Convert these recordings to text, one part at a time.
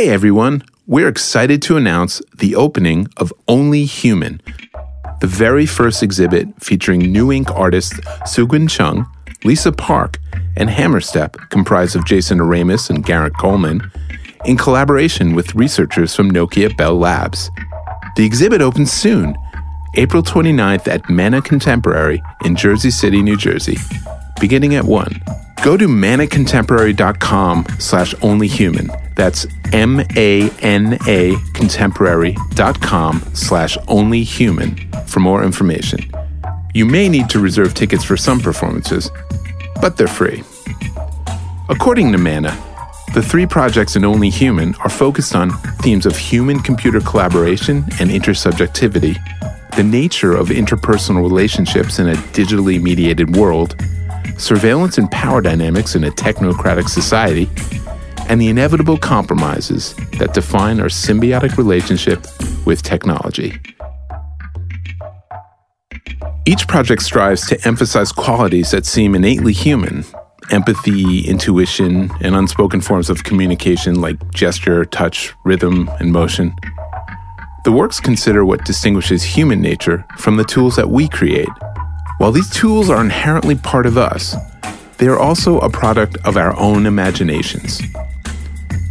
Hey everyone, we're excited to announce the opening of Only Human, the very first exhibit featuring NEW INC artists Sougwen Chung, Lisa Park, and Hammerstep, comprised of Jason Oremus and Garrett Coleman, in collaboration with researchers from Nokia Bell Labs. The exhibit opens soon, April 29th at Mana Contemporary in Jersey City, New Jersey, beginning at 1. Go to manacontemporary.com slash onlyhuman. That's M-A-N-A contemporary.com slash onlyhuman for more information. You may need to reserve tickets for some performances, but they're free. According to Mana, the three projects in Only Human are focused on themes of human computer collaboration and intersubjectivity, the nature of interpersonal relationships in a digitally mediated world, surveillance and power dynamics in a technocratic society, and the inevitable compromises that define our symbiotic relationship with technology. Each project strives to emphasize qualities that seem innately human empathy, intuition, and unspoken forms of communication like gesture, touch, rhythm, and motion. The works consider what distinguishes human nature from the tools that we create. While these tools are inherently part of us, they are also a product of our own imaginations.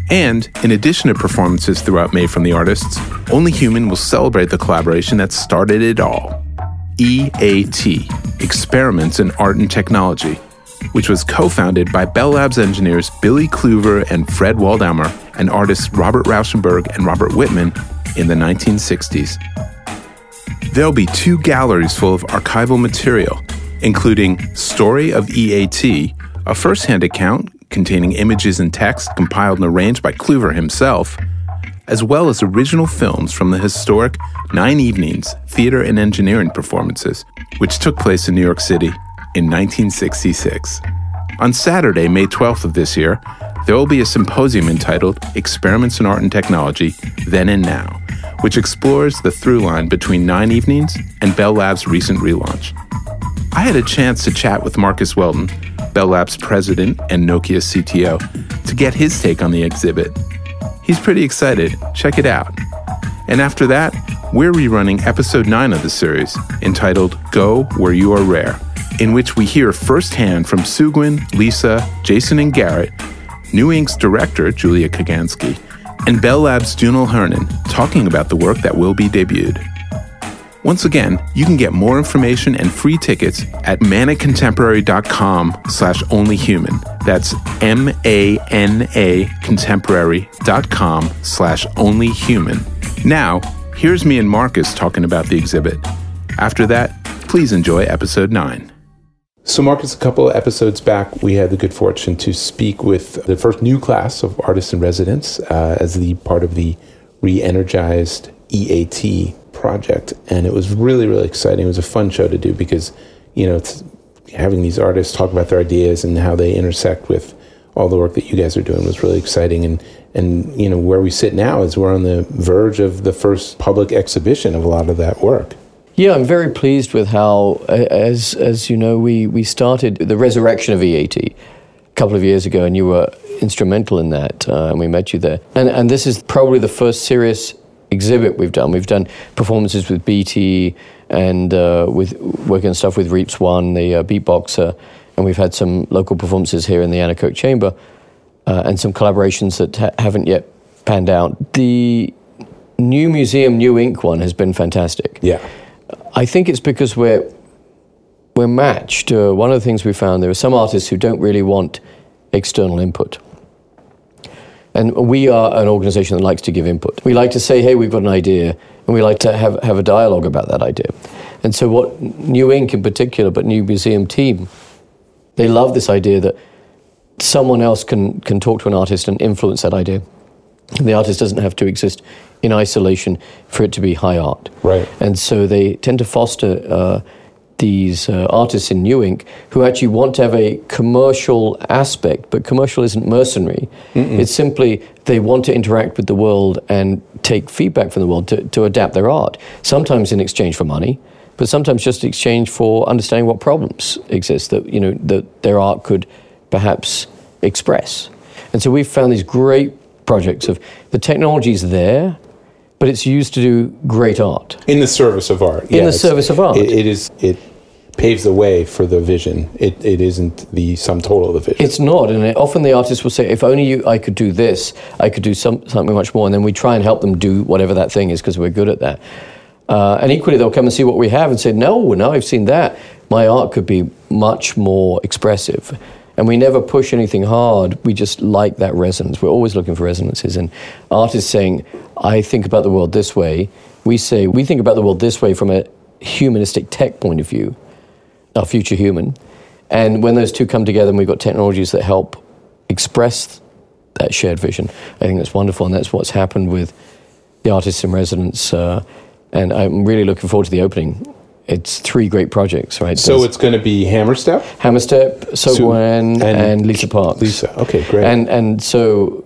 And in addition to performances throughout May from the artists, Only Human will celebrate the collaboration that started it all. EAT, Experiments in Art and Technology, which was co founded by Bell Labs engineers Billy Kluver and Fred Waldhauer and artists Robert Rauschenberg and Robert Whitman in the 1960s. There'll be two galleries full of archival material, including Story of EAT, a first hand account containing images and text compiled and arranged by Kluver himself as well as original films from the historic Nine Evenings theater and engineering performances, which took place in New York City in 1966. On Saturday, May 12th of this year, there will be a symposium entitled Experiments in Art and Technology Then and Now, which explores the through line between Nine Evenings and Bell Labs' recent relaunch. I had a chance to chat with Marcus Weldon, Bell Labs president and Nokia CTO, to get his take on the exhibit He's pretty excited. Check it out. And after that, we're rerunning episode 9 of the series, entitled Go Where You Are Rare, in which we hear firsthand from Sougwen, Lisa, Jason, and Garrett, NEW INC's director, Julia Kaganskiy, and Bell Labs' Domhnall Hernon talking about the work that will be debuted. Once again, you can get more information and free tickets at manacontemporary.com slash onlyhuman. That's M-A-N-A contemporary.com slash onlyhuman. Now, here's me and Marcus talking about the exhibit. After that, please enjoy episode 9. So, Marcus, a couple of episodes back, we had the good fortune to speak with the first new class of artists in residence uh, as the part of the re energized EAT project. And it was really, really exciting. It was a fun show to do because, you know, having these artists talk about their ideas and how they intersect with all the work that you guys are doing was really exciting. And, and you know, where we sit now is we're on the verge of the first public exhibition of a lot of that work. Yeah, I'm very pleased with how, as as you know, we we started the resurrection of EAT a couple of years ago, and you were instrumental in that, uh, and we met you there. And and this is probably the first serious exhibit we've done. We've done performances with BT and uh, with working stuff with Reeps One, the uh, beatboxer, and we've had some local performances here in the Anechoic Chamber, uh, and some collaborations that ha- haven't yet panned out. The new museum, NEW INC one has been fantastic. Yeah, I think it's because we're we're matched. Uh, one of the things we found there are some artists who don't really want external input. And we are an organization that likes to give input. We like to say, hey, we've got an idea, and we like to have, have a dialogue about that idea. And so, what NEW INC in particular, but New Museum team, they love this idea that someone else can, can talk to an artist and influence that idea. And the artist doesn't have to exist in isolation for it to be high art. Right. And so they tend to foster uh, these uh, artists in NEW INC who actually want to have a commercial aspect, but commercial isn't mercenary. Mm-mm. It's simply they want to interact with the world and take feedback from the world to, to adapt their art, sometimes in exchange for money, but sometimes just in exchange for understanding what problems exist that, you know, that their art could perhaps express. And so we've found these great projects of the technology's there, but it's used to do great art. In the service of art. In the service of art. It, it is. It paves the way for the vision. It, it isn't the sum total of the vision. It's not, and it, often the artist will say, "If only you, I could do this, I could do some, something much more." And then we try and help them do whatever that thing is because we're good at that. Uh, and equally, they'll come and see what we have and say, "No, now I've seen that. My art could be much more expressive." And we never push anything hard. We just like that resonance. We're always looking for resonances. And artists saying, "I think about the world this way." We say, "We think about the world this way from a humanistic tech point of view." our future human. And when those two come together and we've got technologies that help express that shared vision, I think that's wonderful. And that's what's happened with the artists in residence. Uh, and I'm really looking forward to the opening. It's three great projects, right? So There's it's going to be Hammerstep, Hammerstep, Sougwen, and, and, Lisa Parks. Lisa, okay, great. And and so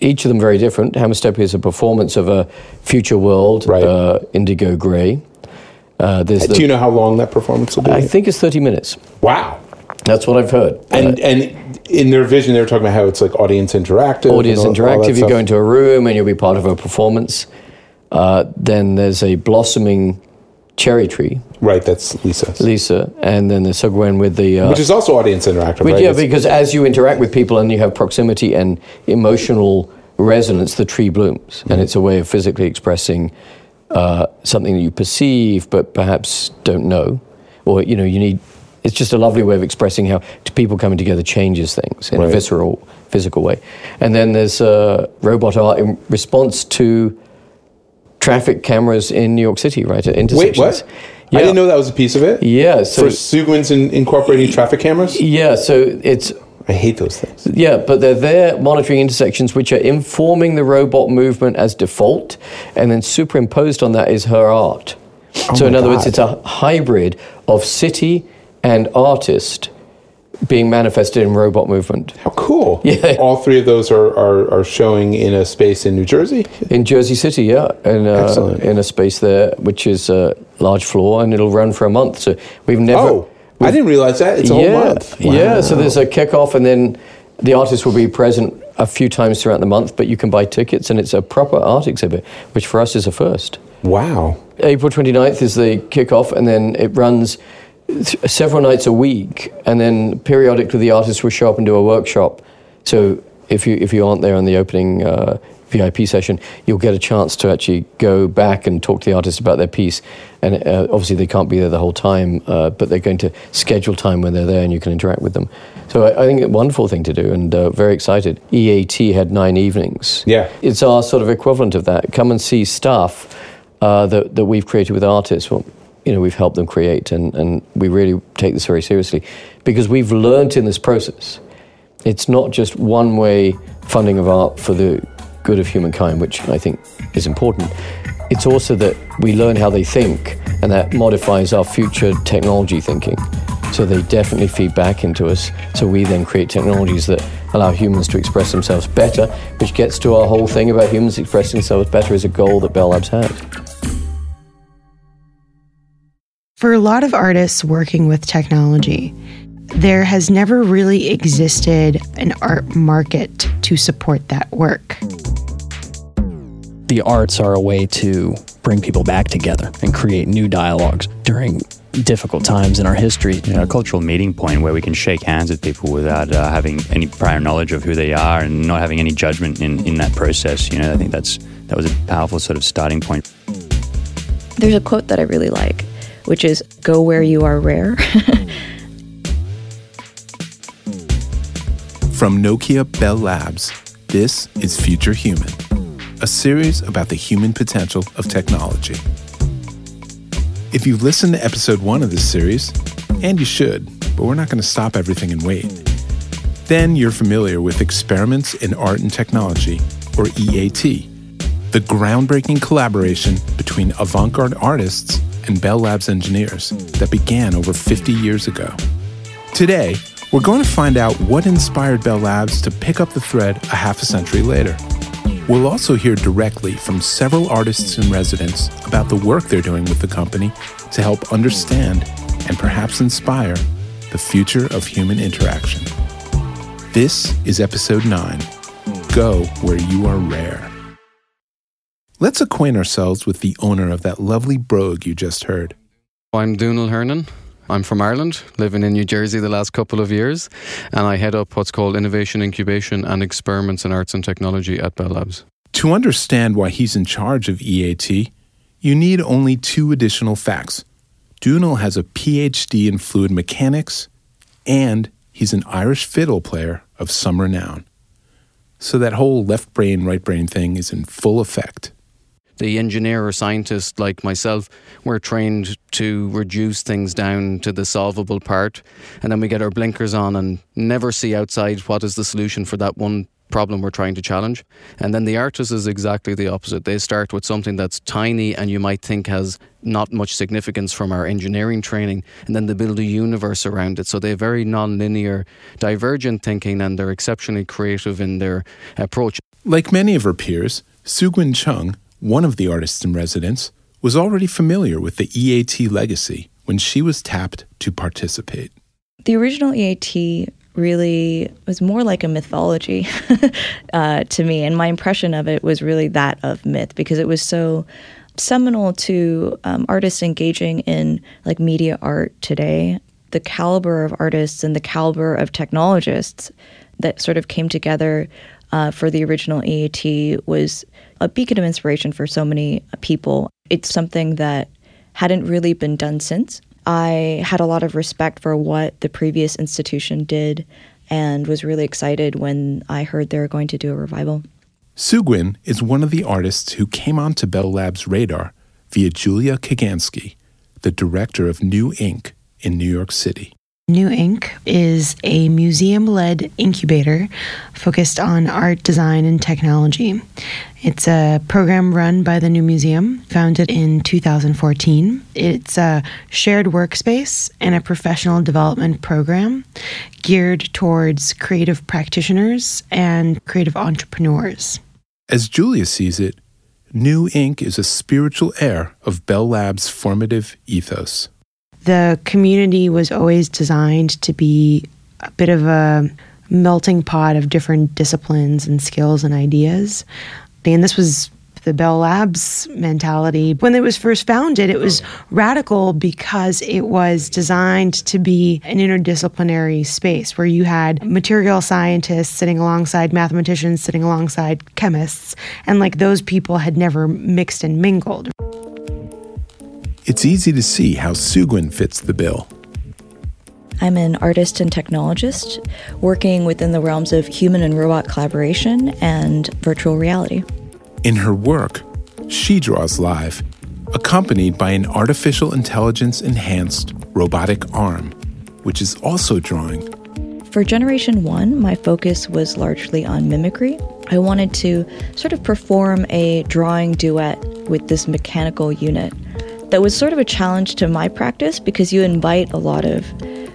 each of them very different. Hammerstep is a performance of a future world, right. uh, Indigo Grey. Uh, Do the, you know how long that performance will be? I think it's 30 minutes. Wow. That's what I've heard. And, uh, and in their vision, they were talking about how it's like audience interactive. Audience all, interactive. All you go into a room and you'll be part of a performance. Uh, then there's a blossoming cherry tree. Right, that's Lisa. Lisa, and then there's Sougwen with the uh, which is also audience interactive. But right? yeah, it's, because as you interact with people and you have proximity and emotional resonance, the tree blooms, mm-hmm. and it's a way of physically expressing uh, something that you perceive but perhaps don't know, or you know, you need. It's just a lovely way of expressing how people coming together changes things in right. a visceral, physical way. And then there's uh, robot art in response to traffic cameras in New York City, right at intersections. Wait, what? Yeah. I didn't know that was a piece of it. Yeah. So, For Sougwen's in incorporating traffic cameras. Yeah. So it's I hate those things. Yeah, but they're there monitoring intersections which are informing the robot movement as default, and then superimposed on that is her art. Oh so, in other God. words, it's a hybrid of city and artist being manifested in robot movement. How cool. Yeah. All three of those are, are, are showing in a space in New Jersey? In Jersey City, yeah. In, uh, in a space there, which is a large floor, and it'll run for a month. So we've never. Oh I didn't realize that. It's a yeah, whole month. Wow. Yeah, so there's a kickoff, and then the artist will be present a few times throughout the month, but you can buy tickets, and it's a proper art exhibit, which for us is a first. Wow. April 29th is the kickoff, and then it runs several nights a week, and then periodically the artists will show up and do a workshop. So if you if you aren't there on the opening uh, VIP session, you'll get a chance to actually go back and talk to the artist about their piece. And uh, obviously, they can't be there the whole time, uh, but they're going to schedule time when they're there and you can interact with them. So I, I think it's a wonderful thing to do and uh, very excited. EAT had nine evenings. Yeah. It's our sort of equivalent of that. Come and see stuff uh, that, that we've created with artists. Well, you know, we've helped them create, and, and we really take this very seriously because we've learned in this process. It's not just one way funding of art for the good of humankind, which I think is important. It's also that we learn how they think, and that modifies our future technology thinking. So they definitely feed back into us. So we then create technologies that allow humans to express themselves better, which gets to our whole thing about humans expressing themselves better as a goal that Bell Labs has. For a lot of artists working with technology, there has never really existed an art market to support that work the arts are a way to bring people back together and create new dialogues during difficult times in our history. You know, a cultural meeting point where we can shake hands with people without uh, having any prior knowledge of who they are and not having any judgment in, in that process. You know, I think that's that was a powerful sort of starting point. There's a quote that I really like, which is "Go where you are rare." From Nokia Bell Labs, this is Future Human a series about the human potential of technology. If you've listened to episode one of this series, and you should, but we're not going to stop everything and wait, then you're familiar with Experiments in Art and Technology, or EAT, the groundbreaking collaboration between avant garde artists and Bell Labs engineers that began over 50 years ago. Today, we're going to find out what inspired Bell Labs to pick up the thread a half a century later. We'll also hear directly from several artists in residence about the work they're doing with the company to help understand and perhaps inspire the future of human interaction. This is episode 9 Go where you are rare. Let's acquaint ourselves with the owner of that lovely brogue you just heard. I'm Domhnall Hernon. I'm from Ireland, living in New Jersey the last couple of years, and I head up what's called Innovation Incubation and Experiments in Arts and Technology at Bell Labs. To understand why he's in charge of EAT, you need only two additional facts. Domhnall has a PhD in fluid mechanics, and he's an Irish fiddle player of some renown. So that whole left brain, right brain thing is in full effect. The engineer or scientist like myself, we're trained to reduce things down to the solvable part, and then we get our blinkers on and never see outside what is the solution for that one problem we're trying to challenge. And then the artist is exactly the opposite. They start with something that's tiny and you might think has not much significance from our engineering training, and then they build a universe around it. So they have very non-linear, divergent thinking, and they're exceptionally creative in their approach. Like many of her peers, Sougwen Chung, one of the artists in residence, was already familiar with the EAT legacy when she was tapped to participate. The original EAT really was more like a mythology uh, to me, and my impression of it was really that of myth because it was so seminal to um, artists engaging in like media art today. The caliber of artists and the caliber of technologists that sort of came together uh, for the original EAT was a beacon of inspiration for so many people. It's something that hadn't really been done since. I had a lot of respect for what the previous institution did and was really excited when I heard they were going to do a revival. Sougwen is one of the artists who came onto Bell Labs' radar via Julia Kaganskiy, the director of NEW INC in New York City. NEW INC is a museum led incubator focused on art, design, and technology. It's a program run by the New Museum, founded in 2014. It's a shared workspace and a professional development program geared towards creative practitioners and creative entrepreneurs. As Julia sees it, NEW INC is a spiritual heir of Bell Labs' formative ethos the community was always designed to be a bit of a melting pot of different disciplines and skills and ideas. And this was the Bell Labs mentality. When it was first founded, it was radical because it was designed to be an interdisciplinary space where you had material scientists sitting alongside mathematicians, sitting alongside chemists, and like those people had never mixed and mingled. It's easy to see how Sougwen fits the bill. I'm an artist and technologist working within the realms of human and robot collaboration and virtual reality. In her work, she draws live, accompanied by an artificial intelligence enhanced robotic arm, which is also drawing. For Generation 1, my focus was largely on mimicry. I wanted to sort of perform a drawing duet with this mechanical unit that was sort of a challenge to my practice because you invite a lot of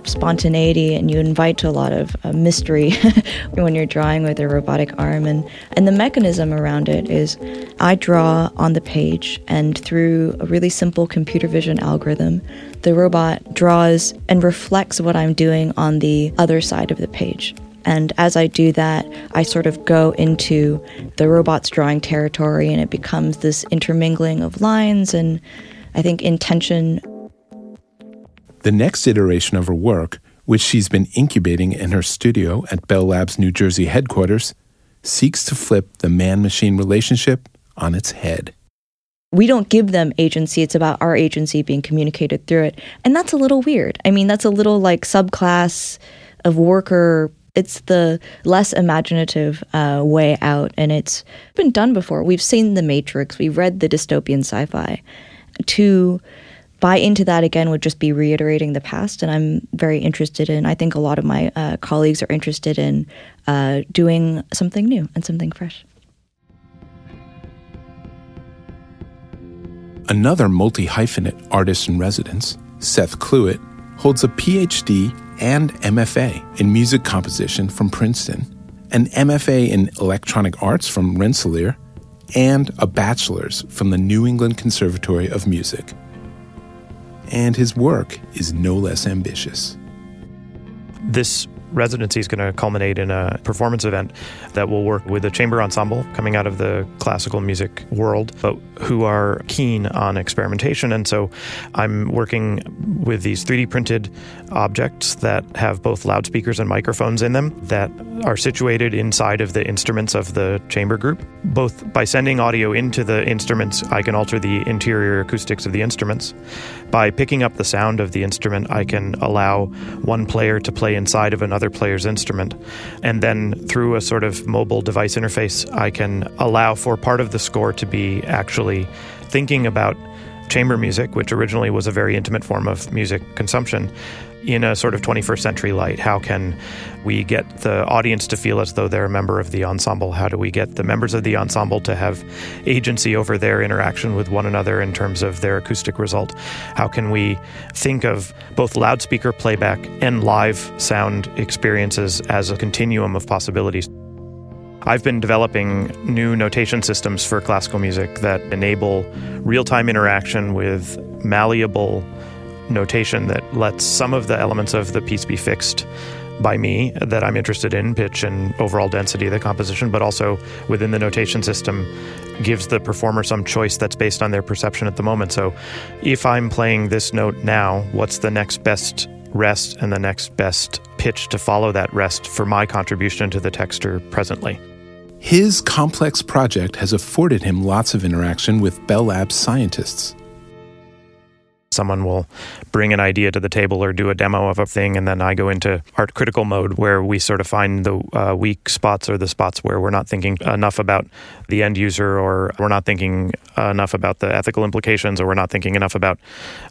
spontaneity and you invite a lot of uh, mystery when you're drawing with a robotic arm. And and the mechanism around it is I draw on the page and through a really simple computer vision algorithm the robot draws and reflects what I'm doing on the other side of the page. And as I do that, I sort of go into the robot's drawing territory and it becomes this intermingling of lines and I think intention. The next iteration of her work, which she's been incubating in her studio at Bell Labs New Jersey headquarters, seeks to flip the man machine relationship on its head. We don't give them agency. It's about our agency being communicated through it. And that's a little weird. I mean, that's a little like subclass of worker it's the less imaginative uh, way out, and it's been done before. We've seen The Matrix, we've read the dystopian sci fi to buy into that again would just be reiterating the past. And I'm very interested in, I think a lot of my uh, colleagues are interested in uh, doing something new and something fresh. Another multi hyphenate artist in residence, Seth Cluett, holds a PhD and MFA in music composition from Princeton, an MFA in electronic arts from Rensselaer, and a bachelor's from the New England Conservatory of Music. And his work is no less ambitious. This residency is going to culminate in a performance event that will work with a chamber ensemble coming out of the classical music world, but who are keen on experimentation. And so I'm working with these 3D printed objects that have both loudspeakers and microphones in them that are situated inside of the instruments of the chamber group. Both by sending audio into the instruments, I can alter the interior acoustics of the instruments. By picking up the sound of the instrument, I can allow one player to play inside of another player's instrument. And then through a sort of mobile device interface, I can allow for part of the score to be actually thinking about chamber music, which originally was a very intimate form of music consumption, in a sort of 21st century light. How can we get the audience to feel as though they're a member of the ensemble? How do we get the members of the ensemble to have agency over their interaction with one another in terms of their acoustic result? How can we think of both loudspeaker playback and live sound experiences as a continuum of possibilities? I've been developing new notation systems for classical music that enable real time interaction with malleable notation that lets some of the elements of the piece be fixed by me that I'm interested in, pitch and overall density of the composition, but also within the notation system gives the performer some choice that's based on their perception at the moment. So if I'm playing this note now, what's the next best rest and the next best pitch to follow that rest for my contribution to the texture presently? His complex project has afforded him lots of interaction with Bell Labs scientists. Someone will bring an idea to the table or do a demo of a thing, and then I go into art critical mode where we sort of find the uh, weak spots or the spots where we're not thinking enough about the end user, or we're not thinking enough about the ethical implications, or we're not thinking enough about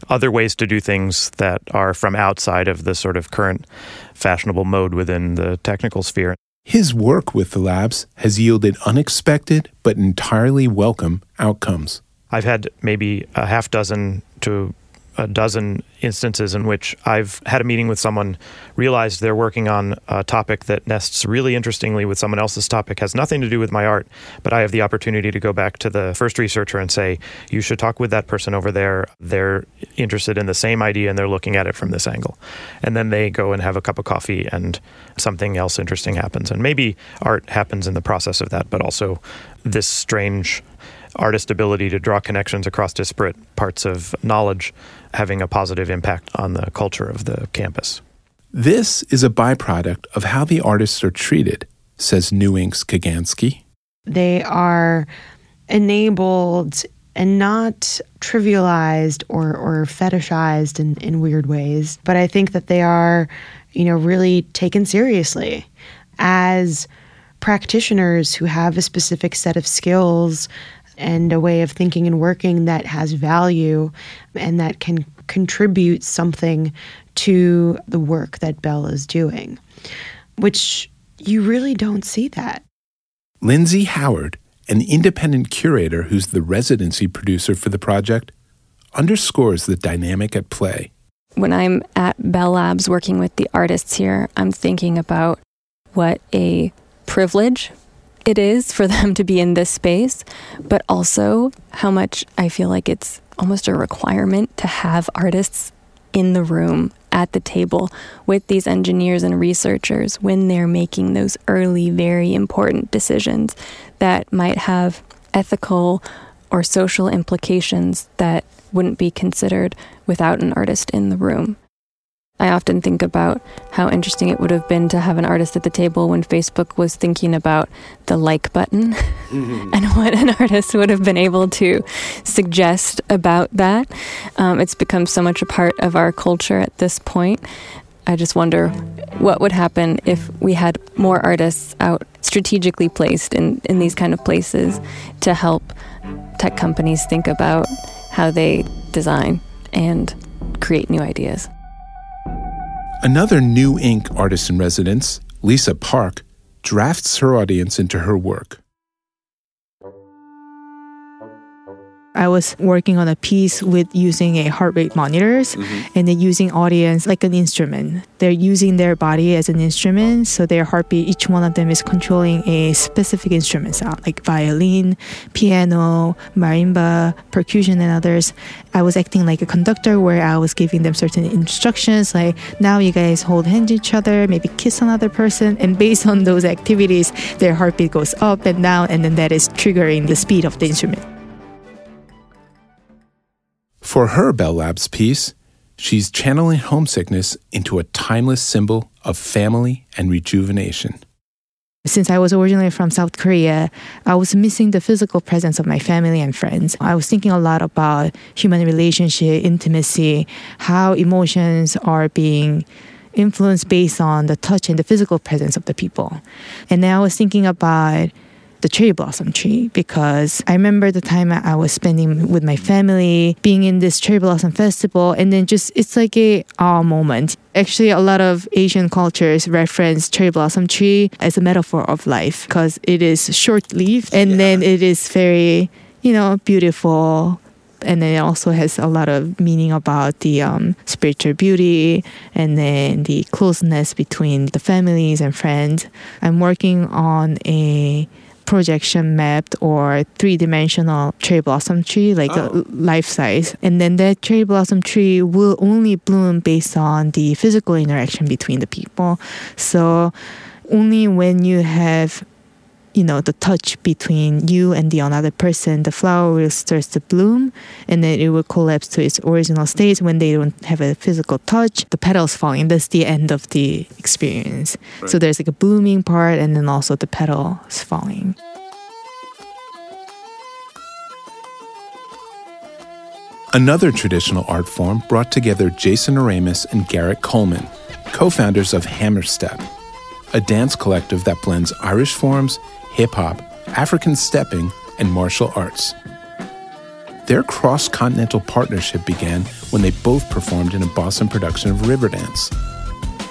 other ways to do things that are from outside of the sort of current fashionable mode within the technical sphere. His work with the labs has yielded unexpected but entirely welcome outcomes. I've had maybe a half dozen to a dozen instances in which I've had a meeting with someone, realized they're working on a topic that nests really interestingly with someone else's topic, has nothing to do with my art, but I have the opportunity to go back to the first researcher and say, you should talk with that person over there. They're interested in the same idea and they're looking at it from this angle. And then they go and have a cup of coffee and something else interesting happens. And maybe art happens in the process of that, but also this strange artist ability to draw connections across disparate parts of knowledge having a positive impact on the culture of the campus. This is a byproduct of how the artists are treated, says NEW INC's Kaganskiy. They are enabled and not trivialized or, or fetishized in, in weird ways. But I think that they are, you know, really taken seriously as practitioners who have a specific set of skills and a way of thinking and working that has value and that can contribute something to the work that Bell is doing, which you really don't see that. Lindsay Howard, an independent curator who's the residency producer for the project, underscores the dynamic at play. When I'm at Bell Labs working with the artists here, I'm thinking about what a privilege it is for them to be in this space, but also how much I feel like it's almost a requirement to have artists in the room at the table with these engineers and researchers when they're making those early, very important decisions that might have ethical or social implications that wouldn't be considered without an artist in the room. I often think about how interesting it would have been to have an artist at the table when Facebook was thinking about the like button mm-hmm. and what an artist would have been able to suggest about that. Um, it's become so much a part of our culture at this point. I just wonder what would happen if we had more artists out strategically placed in, in these kind of places to help tech companies think about how they design and create new ideas. Another NEW INC artist in residence, Lisa Park, drafts her audience into her work. I was working on a piece with using a heart rate monitors Mm-hmm. and then using audience like an instrument. They're using their body as an instrument, so their heartbeat, each one of them is controlling a specific instrument sound, like violin, piano, marimba, percussion, and others. I was acting like a conductor where I was giving them certain instructions, like now you guys hold hands each other, maybe kiss another person, and based on those activities, their heartbeat goes up and down, and then that is triggering the speed of the instrument. For her Bell Labs piece, she's channeling homesickness into a timeless symbol of family and rejuvenation. Since I was originally from South Korea, I was missing the physical presence of my family and friends. I was thinking a lot about human relationship, intimacy, how emotions are being influenced based on the touch and the physical presence of the people. And then I was thinking about the cherry blossom tree because I remember the time I was spending with my family, being in this cherry blossom festival, and then just it's like a awe moment. Actually, a lot of Asian cultures reference cherry blossom tree as a metaphor of life because it is short lived and then it is very, you know, beautiful. And then it also has a lot of meaning about the um, spiritual beauty and then the closeness between the families and friends. I'm working on a projection mapped or three dimensional cherry blossom tree, like a oh. life size. And then that cherry blossom tree will only bloom based on the physical interaction between the people. So only when you have you know the touch between you and the another person the flower will start to bloom and then it will collapse to its original state when they don't have a physical touch. The petals falling that's the end of the experience. So there's like a blooming part and then also the petals falling. Another traditional art form brought together Jason Oremus and Garrett Coleman, co founders of Hammerstep, a dance collective that blends Irish forms, hip hop, African stepping, and martial arts. Their cross continental partnership began when they both performed in a Boston production of Riverdance.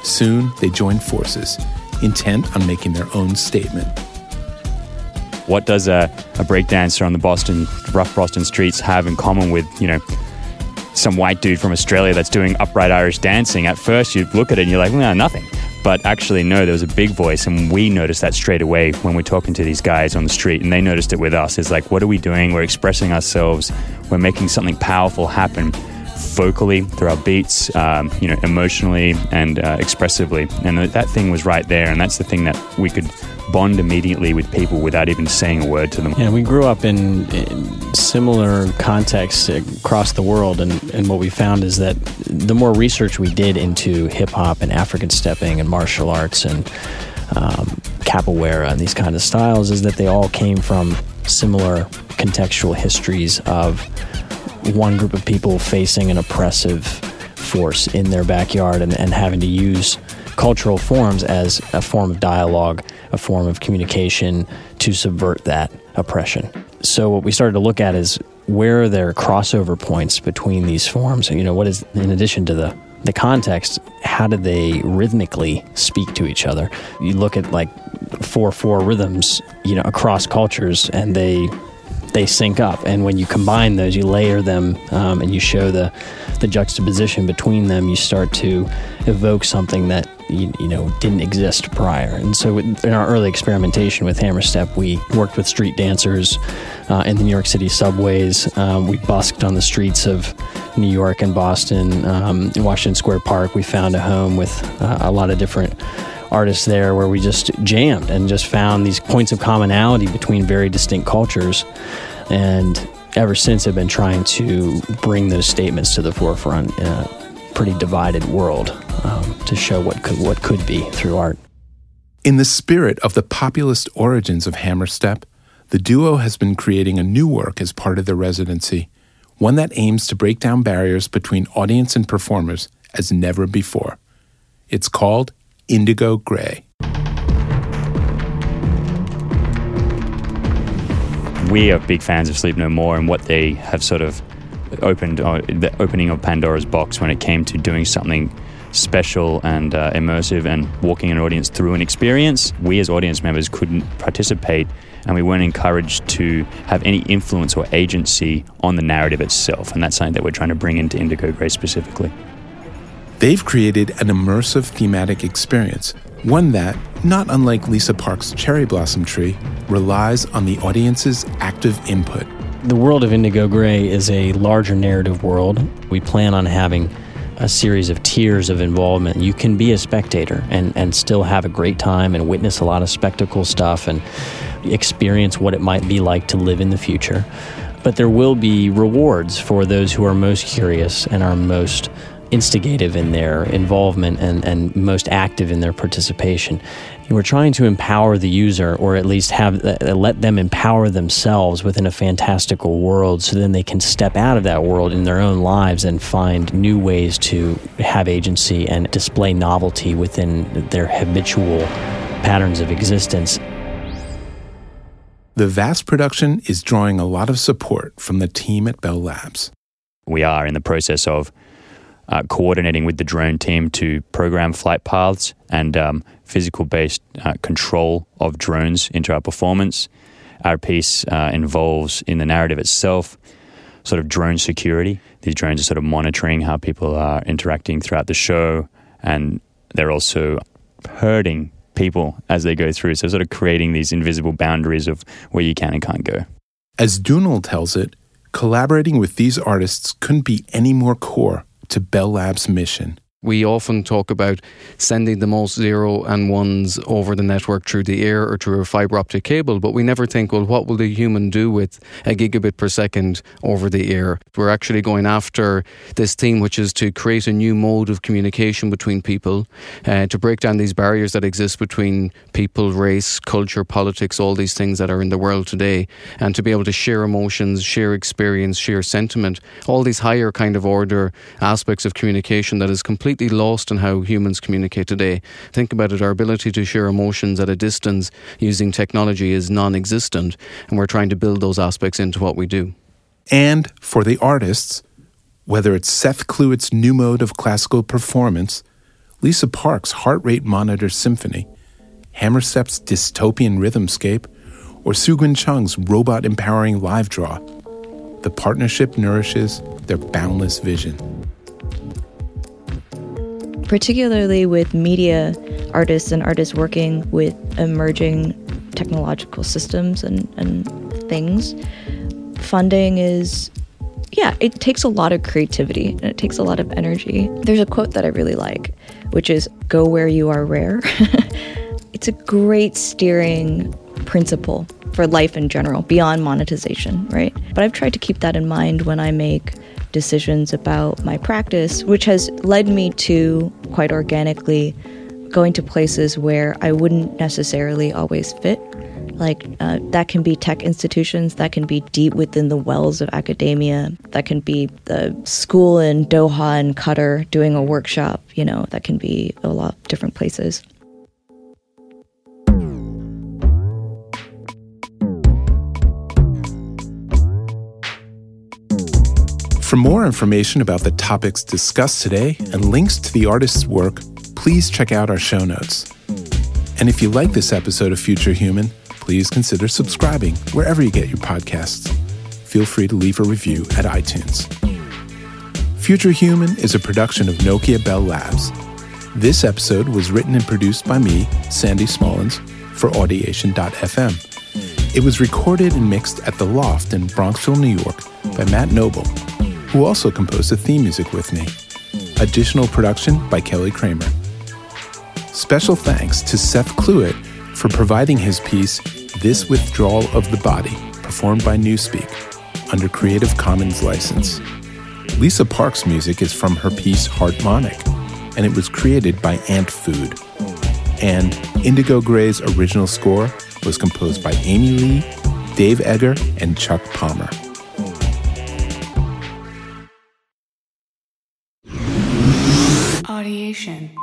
Soon, they joined forces, intent on making their own statement. What does a, a breakdancer on the Boston rough Boston streets have in common with you know some white dude from Australia that's doing upright Irish dancing? At first, you look at it and you're like, well, nothing. But actually, no, there was a big voice, and we noticed that straight away when we're talking to these guys on the street, and they noticed it with us. It's like, what are we doing? We're expressing ourselves. We're making something powerful happen vocally through our beats, um, you know, emotionally and uh, expressively. And that thing was right there, and that's the thing that we could bond immediately with people without even saying a word to them. Yeah, we grew up in, in similar contexts across the world, and, and what we found is that the more research we did into hip hop and African stepping and martial arts and um, capoeira and these kind of styles, is that they all came from similar contextual histories of one group of people facing an oppressive force in their backyard and, and having to use cultural forms as a form of dialogue, a form of communication to subvert that oppression. So what we started to look at is where are there crossover points between these forms? You know, what is in addition to the the context, how do they rhythmically speak to each other? You look at like four four rhythms, you know, across cultures, and they they sync up. And when you combine those, you layer them, um, and you show the the juxtaposition between them. You start to evoke something that you, you know didn't exist prior. And so, in our early experimentation with Hammerstep, we worked with street dancers uh, in the New York City subways. Um, we busked on the streets of New York and Boston, um, in Washington Square Park. We found a home with uh, a lot of different artists there where we just jammed and just found these points of commonality between very distinct cultures. And ever since, I've been trying to bring those statements to the forefront in a pretty divided world um, to show what could, what could be through art. In the spirit of the populist origins of Hammerstep, the duo has been creating a new work as part of their residency, one that aims to break down barriers between audience and performers as never before. It's called Indigo Grey. We are big fans of Sleep No More and what they have sort of opened, uh, the opening of Pandora's box when it came to doing something special and uh, immersive and walking an audience through an experience. We as audience members couldn't participate and we weren't encouraged to have any influence or agency on the narrative itself. And that's something that we're trying to bring into Indigo Grey specifically. They've created an immersive thematic experience, one that, not unlike Lisa Park's Cherry Blossom Tree, relies on the audience's active input. The world of Indigo Grey is a larger narrative world. We plan on having a series of tiers of involvement. You can be a spectator and, and still have a great time and witness a lot of spectacle stuff and experience what it might be like to live in the future. But there will be rewards for those who are most curious and are most instigative in their involvement and, and most active in their participation. We're trying to empower the user, or at least have uh, let them empower themselves within a fantastical world, so then they can step out of that world in their own lives and find new ways to have agency and display novelty within their habitual patterns of existence. The VAST production is drawing a lot of support from the team at Bell Labs. We are in the process of uh, coordinating with the drone team to program flight paths and um, physical based uh, control of drones into our performance. Our piece uh, involves in the narrative itself sort of drone security. These drones are sort of monitoring how people are interacting throughout the show, and they're also herding people as they go through. So, sort of creating these invisible boundaries of where you can and can't go. As Domhnall tells it, collaborating with these artists couldn't be any more core to Bell Labs' mission. We often talk about sending the most zero and ones over the network through the air or through a fiber optic cable, but we never think, well, what will the human do with a gigabit per second over the air? We're actually going after this theme, which is to create a new mode of communication between people, uh, to break down these barriers that exist between people, race, culture, politics, all these things that are in the world today, and to be able to share emotions, share experience, share sentiment, all these higher kind of order aspects of communication that is completely completely lost in how humans communicate today. Think about it, our ability to share emotions at a distance using technology is non existent, and we're trying to build those aspects into what we do. And for the artists, whether it's Seth Cluett's new mode of classical performance, Lisa Park's heart rate monitor symphony, Hammerstep's dystopian rhythmscape, or Sougwen Chung's robot empowering live draw, the partnership nourishes their boundless vision particularly with media artists and artists working with emerging technological systems and, and things, funding is, yeah, it takes a lot of creativity and it takes a lot of energy. There's a quote that I really like, which is go where you are rare. it's a great steering principle for life in general, beyond monetization, right? But I've tried to keep that in mind when I make decisions about my practice, which has led me to quite organically going to places where I wouldn't necessarily always fit. Like, uh, that can be tech institutions, that can be deep within the wells of academia, that can be the school in Doha and Qatar doing a workshop, you know, that can be a lot of different places. For more information about the topics discussed today and links to the artist's work, please check out our show notes. And if you like this episode of Future Human, please consider subscribing wherever you get your podcasts. Feel free to leave a review at iTunes. Future Human is a production of Nokia Bell Labs. This episode was written and produced by me, Sandy Smolan, for Audiation.fm. It was recorded and mixed at The Loft in Bronxville, New York by Matt Noble who also composed the theme music with me. Additional production by Kelly Kramer. Special thanks to Seth Cluett for providing his piece, This Withdrawal of the Body, performed by Newspeak, under Creative Commons license. Lisa Park's music is from her piece Heartmonic, and it was created by Antfood. And Indigo Grey's original score was composed by Amy Lee, Dave Eggar, and Chuck Palmer. Audiation.